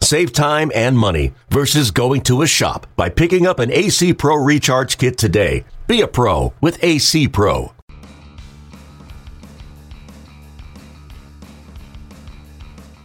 Save time and money versus going to a shop by picking up an AC Pro Recharge Kit today. Be a pro with AC Pro.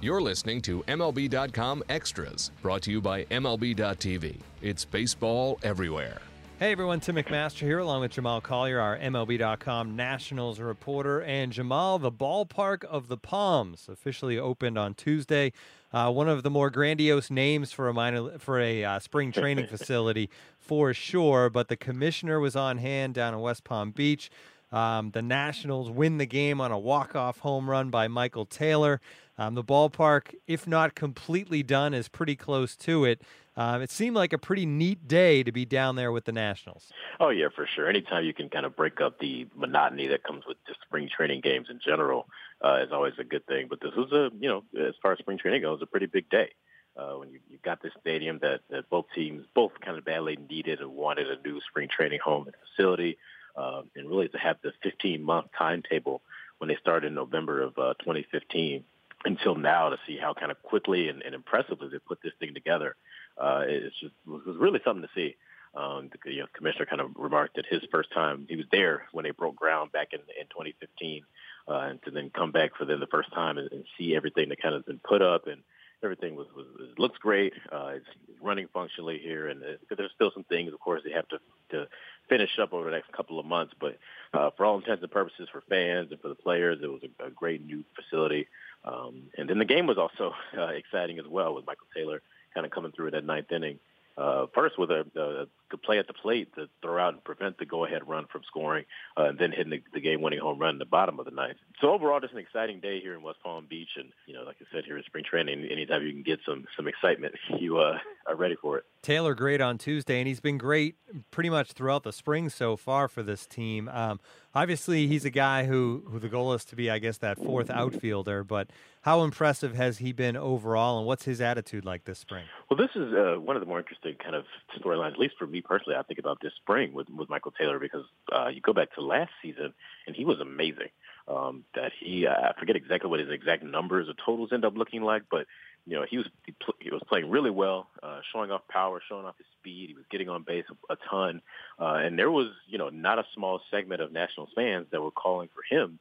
You're listening to MLB.com Extras, brought to you by MLB.tv. It's baseball everywhere. Hey everyone, Tim McMaster here, along with Jamal Collier, our MLB.com Nationals reporter. And Jamal, the ballpark of the Palms officially opened on Tuesday. Uh, one of the more grandiose names for a minor for a uh, spring training facility, for sure. But the commissioner was on hand down in West Palm Beach. Um, the Nationals win the game on a walk-off home run by Michael Taylor. Um, the ballpark, if not completely done, is pretty close to it. Um, it seemed like a pretty neat day to be down there with the Nationals. Oh yeah, for sure. Anytime you can kind of break up the monotony that comes with just spring training games in general uh, is always a good thing. But this was a, you know, as far as spring training goes, a pretty big day. Uh, when you, you got this stadium that, that both teams both kind of badly needed and wanted a new spring training home and facility, uh, and really to have the 15 month timetable when they started in November of uh, 2015 until now to see how kind of quickly and, and impressively they put this thing together. Uh, it's just it was really something to see. Um, the you know, commissioner kind of remarked that his first time he was there when they broke ground back in, in 2015, uh, and to then come back for the first time and, and see everything that kind of been put up and everything was, was, was looks great. Uh, it's running functionally here, and uh, there's still some things, of course, they have to to finish up over the next couple of months. But uh, for all intents and purposes, for fans and for the players, it was a, a great new facility. Um, and then the game was also uh, exciting as well with Michael Taylor kind of coming through in that ninth inning uh, first with a, a good play at the plate to throw out and prevent the go-ahead run from scoring, uh, and then hitting the, the game-winning home run in the bottom of the ninth. So overall, just an exciting day here in West Palm Beach, and you know, like I said, here in spring training, anytime you can get some some excitement, you uh, are ready for it. Taylor great on Tuesday, and he's been great pretty much throughout the spring so far for this team. Um, obviously, he's a guy who who the goal is to be, I guess, that fourth outfielder. But how impressive has he been overall, and what's his attitude like this spring? Well, this is uh, one of the more interesting kind of storylines, at least for me personally. I think about this spring with with Michael Taylor because uh, you go back to last season, and he was amazing. Um, that he, uh, I forget exactly what his exact numbers or totals end up looking like, but you know, he was he, pl- he was playing really well, uh, showing off power, showing off his speed. He was getting on base a, a ton, uh, and there was you know not a small segment of Nationals fans that were calling for him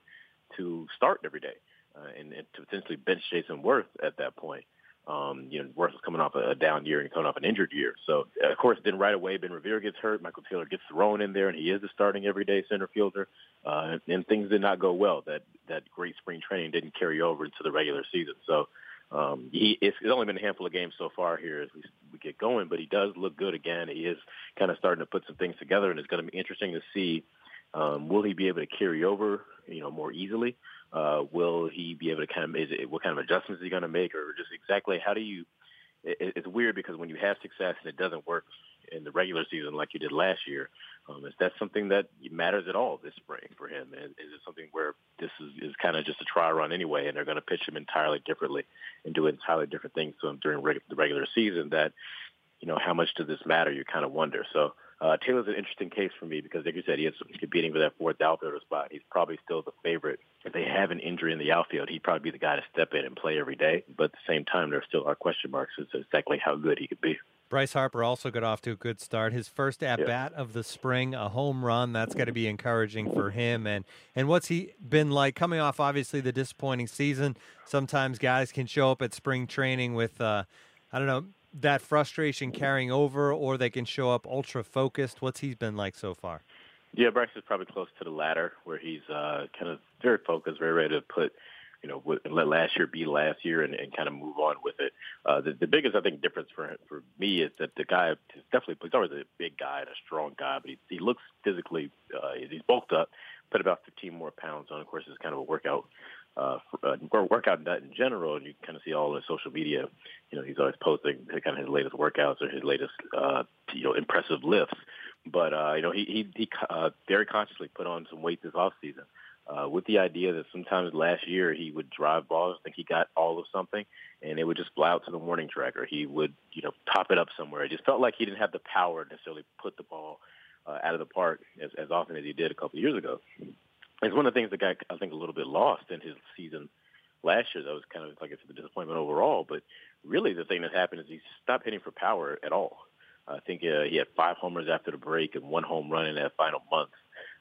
to start every day uh, and, and to potentially bench Jayson Werth at that point. Um, you know, was coming off a, down year and coming off an injured year. So, of course, then right away, Ben Revere gets hurt. Michael Taylor gets thrown in there, and he is the starting everyday center fielder. Uh, and, things did not go well. That that great spring training didn't carry over into the regular season. So, um, he it's, it's only been a handful of games so far here as we, we get going, but he does look good again. He is kind of starting to put some things together, and it's going to be interesting to see um, will he be able to carry over, you know, more easily. Uh, will he be able to kind of is it, what kind of adjustments is he going to make, or just exactly how do you? It, it's weird because when you have success and it doesn't work in the regular season like you did last year, um, is that something that matters at all this spring for him? Is, is it something where this is, is kind of just a try run anyway, and they're going to pitch him entirely differently and do entirely different things to him during reg- the regular season? That you know, how much does this matter? You kind of wonder. So uh, Taylor's an interesting case for me because, like you said, he is competing for that fourth outfielder spot. He's probably still the favorite. If they have an injury in the outfield, he'd probably be the guy to step in and play every day. But at the same time, there still are question marks as to exactly how good he could be. Bryce Harper also got off to a good start. His first at bat yeah. of the spring, a home run. That's got to be encouraging for him. And and what's he been like coming off? Obviously, the disappointing season. Sometimes guys can show up at spring training with, uh, I don't know, that frustration carrying over, or they can show up ultra focused? What's he been like so far? Yeah, Bryce is probably close to the latter, where he's uh, kind of very focused, very ready to put, you know, let last year be last year and, and kind of move on with it. Uh, the, the biggest, I think, difference for for me is that the guy is definitely he's always a big guy and a strong guy, but he, he looks physically uh, he's bulked up, put about 15 more pounds on. Of course, it's kind of a workout uh, uh, workout nut in general, and you kind of see all the social media. You know, he's always posting kind of his latest workouts or his latest, uh, you know, impressive lifts. But uh, you know, he he, he uh, very consciously put on some weight this off season. Uh, with the idea that sometimes last year he would drive balls, think he got all of something, and it would just fly out to the warning track, or he would, you know, top it up somewhere. It just felt like he didn't have the power to necessarily put the ball uh, out of the park as, as often as he did a couple of years ago. It's one of the things that got, I think, a little bit lost in his season last year. That was kind of, like I the disappointment overall. But really, the thing that happened is he stopped hitting for power at all. I think uh, he had five homers after the break and one home run in that final month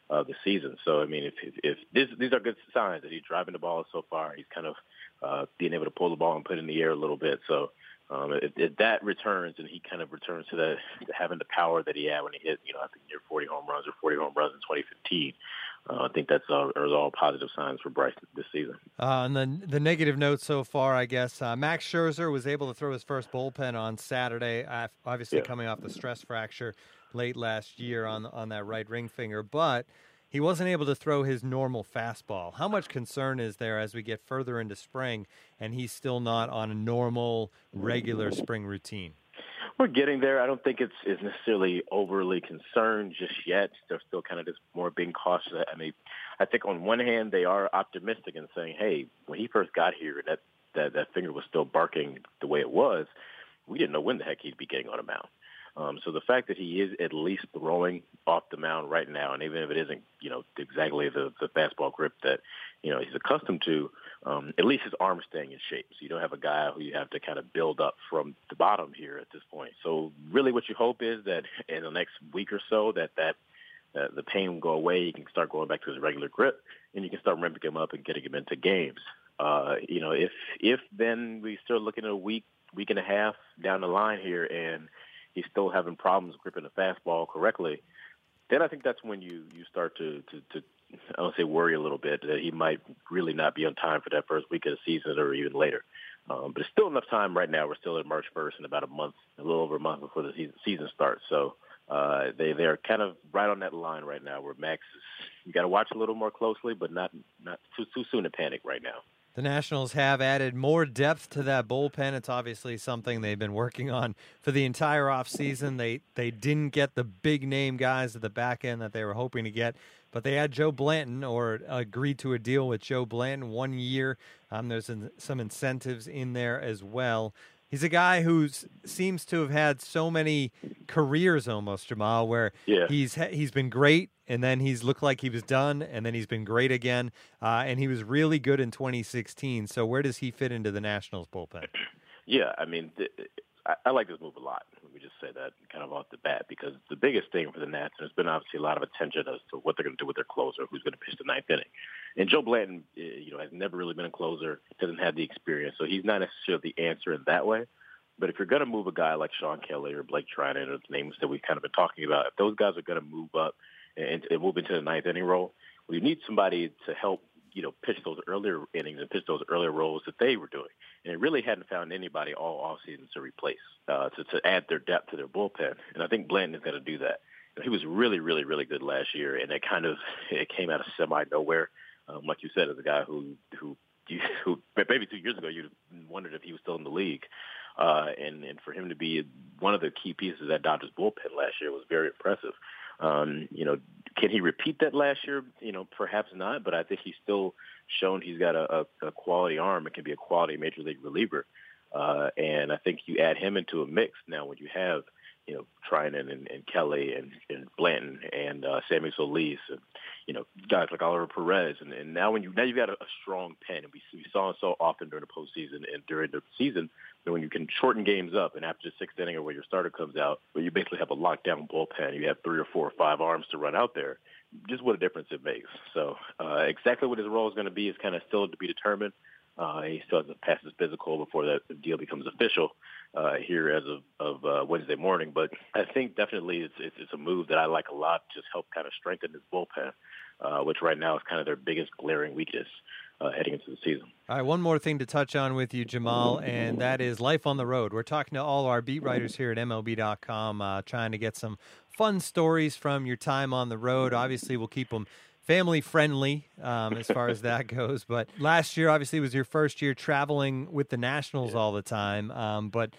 of the season. So I mean, if if, if this, these are good signs that he's driving the ball so far, he's kind of uh, being able to pull the ball and put it in the air a little bit. So um, if, if that returns and he kind of returns to that having the power that he had when he hit, you know, I think near 40 home runs or 40 home runs in 2015. Uh, I think that's all, are all positive signs for Bryce this season. Uh, and then the negative note so far, I guess, uh, Max Scherzer was able to throw his first bullpen on Saturday, obviously yeah. coming off the stress fracture late last year on on that right ring finger, but he wasn't able to throw his normal fastball. How much concern is there as we get further into spring and he's still not on a normal, regular spring routine? We're getting there. I don't think it's is necessarily overly concerned just yet. They're still kind of just more being cautious. I mean, I think on one hand they are optimistic and saying, "Hey, when he first got here, that that that finger was still barking the way it was. We didn't know when the heck he'd be getting on a mound." Um, so the fact that he is at least throwing off the mound right now, and even if it isn't, you know, exactly the, the fastball grip that, you know, he's accustomed to, um, at least his arm's staying in shape. So you don't have a guy who you have to kind of build up from the bottom here at this point. So really what you hope is that in the next week or so that that uh, the pain will go away. He can start going back to his regular grip, and you can start ramping him up and getting him into games. Uh, you know, if if then we start looking at a week, week and a half down the line here, and he's still having problems gripping the fastball correctly, then I think that's when you you start to to, to I don't say worry a little bit that he might really not be on time for that first week of the season or even later. Um, but it's still enough time right now. We're still at March 1st and about a month, a little over a month before the season, starts. So uh, they they're kind of right on that line right now where Max is. You got to watch a little more closely, but not not too too soon to panic right now. The Nationals have added more depth to that bullpen. It's obviously something they've been working on for the entire offseason. They they didn't get the big name guys at the back end that they were hoping to get, but they had Joe Blanton or agreed to a deal with Joe Blanton one year. Um, there's some incentives in there as well. He's a guy who seems to have had so many careers almost, Jamal, where yeah. he's he's been great and then he's looked like he was done and then he's been great again. Uh, and he was really good in 2016. So where does he fit into the Nationals bullpen? Yeah, I mean, th- I, I like this move a lot. Let me just say that kind of off the bat because the biggest thing for the Nats, and there's been obviously a lot of attention as to what they're going to do with their closer, who's going to pitch the ninth inning. And Joe Blanton, eh, you know, has never really been a closer, doesn't have the experience, so he's not necessarily the answer in that way. But if you're going to move a guy like Shawn Kelley or Blake Treinen or the names that we've kind of been talking about, if those guys are going to move up and, and move into the ninth inning role, well, you need somebody to help you know, pitch those earlier innings and pitch those earlier roles that they were doing. And it really hadn't found anybody all off season to replace, uh, to, to add their depth to their bullpen. And I think Blanton is going to do that. He was really, really, really good last year, and it kind of it came out of semi nowhere. Um, like you said, as a guy who who who maybe two years ago you wondered if he was still in the league, uh, and and for him to be one of the key pieces of that Dodgers bullpen last year was very impressive. Um, you know, can he repeat that last year? You know, perhaps not, but I think he's still shown he's got a, a, a quality arm and can be a quality major league reliever. Uh, and I think you add him into a mix now when you have, you know, Treinen and, and Kelley and, and Blanton and uh, Sammy Solis and, you know, guys like Oliver Perez. And, and now when you, now you've got a, a strong pen and we, we saw it so often during the postseason and during the season that when you can shorten games up and after the sixth inning or where your starter comes out, where you basically have a lockdown bullpen, you have three or four or five arms to run out there, just what a difference it makes. So uh, exactly what his role is going to be is kind of still to be determined. Uh, he still has to pass his physical before that deal becomes official uh, here as of, of uh, Wednesday morning. But I think definitely it's, it's, it's a move that I like a lot, just help kind of strengthen this bullpen, uh, which right now is kind of their biggest glaring weakness uh, heading into the season. All right, one more thing to touch on with you, Jamal, and that is life on the road. We're talking to all our beat writers here at MLB.com, uh, trying to get some fun stories from your time on the road. Obviously, we'll keep them family friendly um, as far as that goes. But last year, obviously, was your first year traveling with the Nationals all the time. Um, but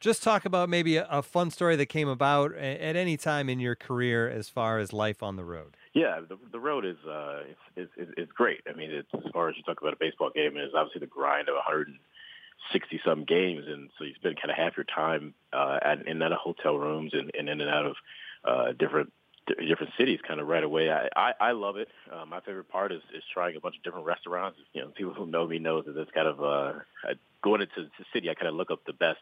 just talk about maybe a, a fun story that came about at, at any time in your career as far as life on the road. Yeah, the the road is uh it's it's, it's great. I mean, it's as far as you talk about a baseball game, it's obviously the grind of 160 some games, and so you spend kind of half your time uh, at, in and out of hotel rooms and, and in and out of uh, different different cities kind of right away. I I, I love it. Uh, my favorite part is is trying a bunch of different restaurants. You know, people who know me know that it's kind of uh, going into the city. I kind of look up the best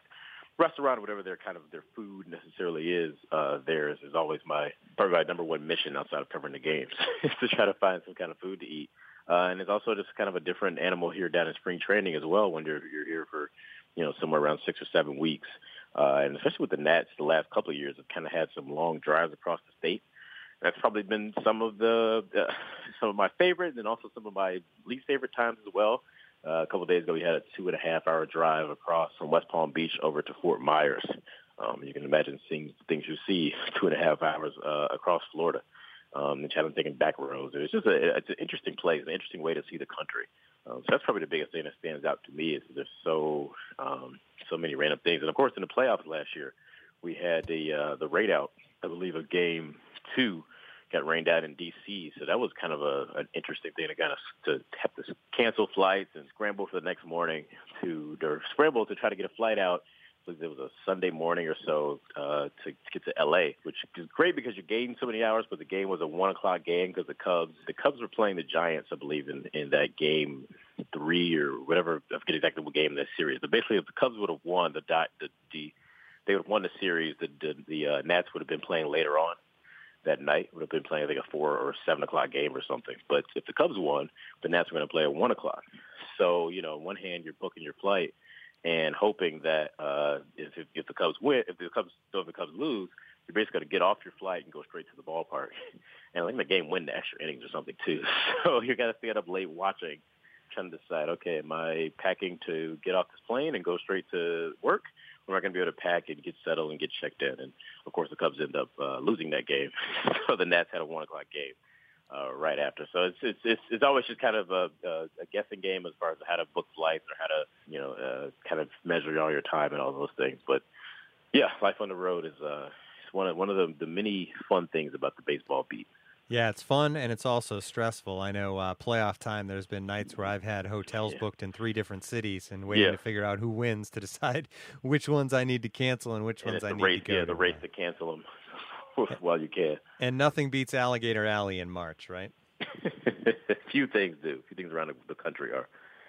restaurant whatever their kind of their food necessarily is, uh, theirs is always my probably my number one mission outside of covering the games is to try to find some kind of food to eat. Uh, and it's also just kind of a different animal here down in spring training as well when you're you're here for you know somewhere around six or seven weeks. Uh, and especially with the Nats, the last couple of years have kind of had some long drives across the state. That's probably been some of the uh, some of my favorites and also some of my least favorite times as well. Uh, a couple of days ago, we had a two and a half hour drive across from West Palm Beach over to Fort Myers. Um, you can imagine seeing things you see two and a half hours uh, across Florida. Um, and Chattanooga taking back roads. It's just a, it's an interesting place, an interesting way to see the country. Um, so that's probably the biggest thing that stands out to me is there's so um, so many random things. And of course, in the playoffs last year, we had the uh, the raid out, I believe, of game two got rained out in D.C. So that was kind of a, an interesting thing to kind of to have to cancel flights and scramble for the next morning to or scramble to try to get a flight out. So it was a Sunday morning or so uh, to, to get to L.A., which is great because you gained so many hours. But the game was a one o'clock game because the Cubs the Cubs were playing the Giants, I believe, in in that game three or whatever. I forget exactly what game in that series. But basically, if the Cubs would have won the dot the, the they would have won the series. The the, the uh, Nats would have been playing later on that night. Would have been playing I think a four or seven o'clock game or something. But if the Cubs won, the Nats were going to play at one o'clock. So you know, on one hand, you're booking your flight and hoping that uh, if, if the Cubs win, if the Cubs, so if the Cubs lose, you're basically going to get off your flight and go straight to the ballpark. And I think the game went to extra innings or something too. So you got to stay up late watching, trying to decide, okay, am I packing to get off this plane and go straight to work? We're not going to be able to pack and get settled and get checked in. And of course, the Cubs end up uh, losing that game, so the Nats had a one o'clock game uh, right after. So it's it's it's, it's always just kind of a, a, a guessing game as far as how to book flights or how to you know uh, kind of measure all your time and all those things. But yeah, life on the road is uh, one of one of the, the many fun things about the baseball beat. Yeah, it's fun and it's also stressful. I know uh, playoff time. There's been nights where I've had hotels yeah. booked in three different cities and waiting yeah. to figure out who wins to decide which ones I need to cancel and which and ones I need to go. Yeah, the race to cancel them while you can. And nothing beats Alligator Alley in March, right? few things do. A few things around the country are.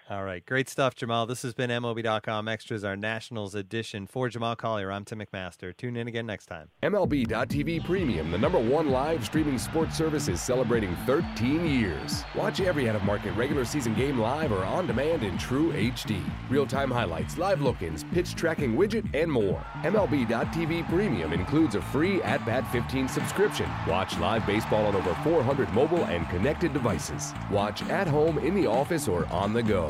All right. Great stuff, Jamal. This has been MLB.com Extras, our Nationals edition. For Jamal Collier, I'm Tim McMaster. Tune in again next time. MLB.tv Premium, the number one live streaming sports service, is celebrating 13 years. Watch every out of market regular season game live or on demand in true HD. Real time highlights, live look ins, pitch tracking widget, and more. MLB.tv Premium includes a free At Bat 15 subscription. Watch live baseball on over 400 mobile and connected devices. Watch at home, in the office, or on the